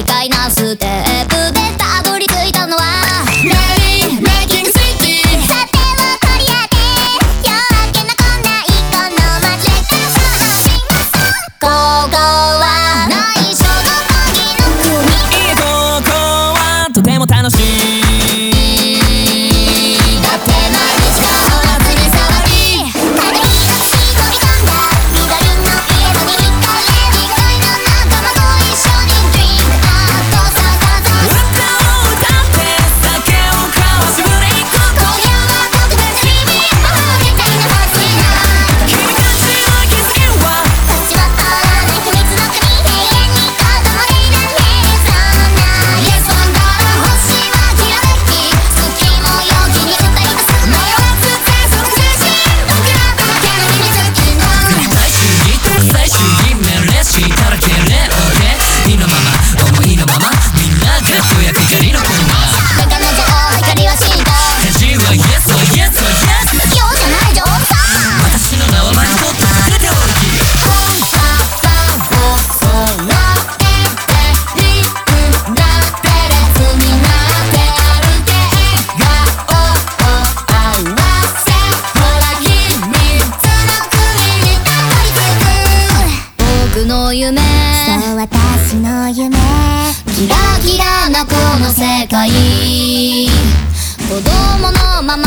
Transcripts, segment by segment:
理解なすって僕の夢。そう私の夢。キラキラなこの世界。子供のまま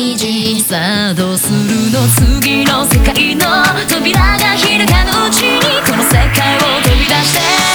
さあどうするの？次の世界の扉が開かぬうちにこの世界を飛び出して